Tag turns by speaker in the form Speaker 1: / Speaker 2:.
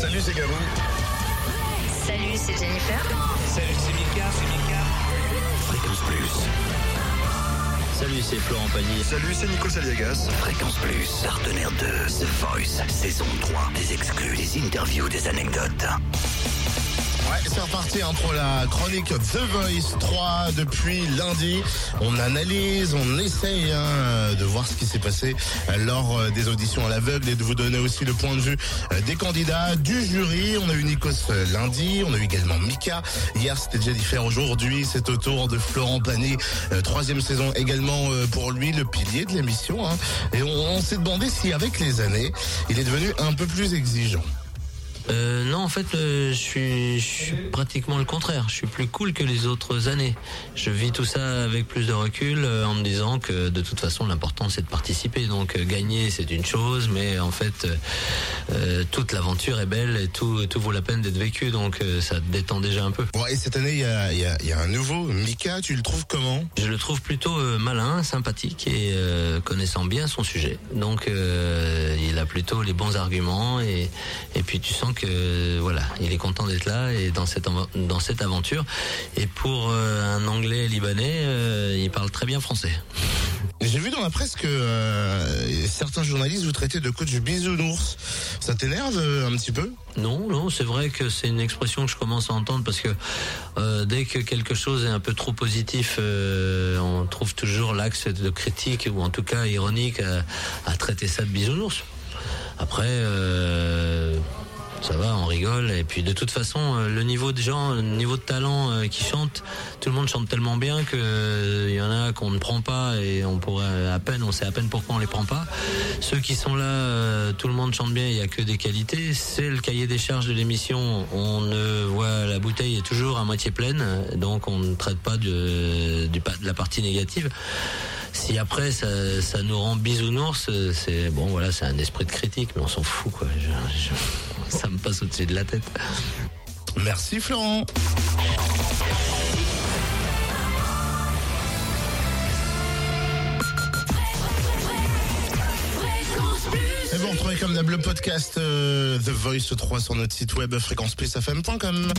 Speaker 1: Salut, c'est Garou.
Speaker 2: Salut, c'est Jennifer.
Speaker 3: Salut, c'est Mika, c'est Mika.
Speaker 4: Fréquence Plus.
Speaker 5: Salut, c'est Florent Pagny.
Speaker 1: Salut, c'est Nico Saliagas.
Speaker 4: Fréquence Plus, partenaire de The Voice, saison 3. Des exclus, des interviews, des anecdotes.
Speaker 6: Ouais, c'est reparti hein, pour la chronique The Voice 3 depuis lundi. On analyse, on essaye hein, de voir ce qui s'est passé lors euh, des auditions à l'aveugle et de vous donner aussi le point de vue euh, des candidats, du jury. On a eu Nikos euh, lundi, on a eu également Mika. Hier c'était Jennifer, aujourd'hui c'est au tour de Florent Pagny. Troisième saison également pour lui, le pilier de l'émission. hein. Et on s'est demandé si avec les années, il est devenu un peu plus exigeant.
Speaker 5: Euh, non, en fait, euh, je, suis, je suis pratiquement le contraire. Je suis plus cool que les autres années. Je vis tout ça avec plus de recul euh, en me disant que de toute façon, l'important c'est de participer. Donc euh, gagner, c'est une chose, mais en fait, euh, euh, toute l'aventure est belle et tout, tout vaut la peine d'être vécu. Donc euh, ça te détend déjà un peu.
Speaker 6: Bon, et cette année, il y a, y a- y a un nouveau. Mika, tu le trouves comment?
Speaker 5: Je le trouve plutôt euh, malin, sympathique et euh, connaissant bien son sujet. Donc euh, il a plutôt les bons arguments et, et puis tu sens que voilà, il est content d'être là et dans cette dans cette aventure. Et pour euh, un Anglais libanais, euh, il parle très bien français.
Speaker 6: J'ai vu dans la presse que euh, certains journalistes vous traitaient de coach bisounours. Ça t'énerve euh, un petit peu?
Speaker 5: Non, non, c'est vrai que c'est une expression que je commence à entendre parce que euh, dès que quelque chose est un peu trop positif, euh, on trouve toujours l'axe de critique ou en tout cas ironique à, à traiter ça de bisounours. Après, euh, ça va, on rigole. Et puis de toute façon, euh, le niveau de gens, le niveau de talent euh, qui chantent, tout le monde chante tellement bien que euh, il y en a qu'on ne prend pas et on pourrait à peine, on sait à peine pourquoi on les prend pas. Ceux qui sont là, euh, tout le monde chante bien, il y a que des qualités. C'est le cahier des charges de l'émission. On ne voit la bouteille est toujours à moitié pleine, donc on ne traite pas de la partie négative. Si après ça, ça nous rend bisounours, euh, c'est bon voilà, c'est un esprit de critique, mais on s'en fout quoi. Je- ça me passe au-dessus de la tête.
Speaker 6: Merci Florent. Et vous retrouvez comme d'hab le podcast euh, The Voice 3 sur notre site web fréquenceplusfm.com.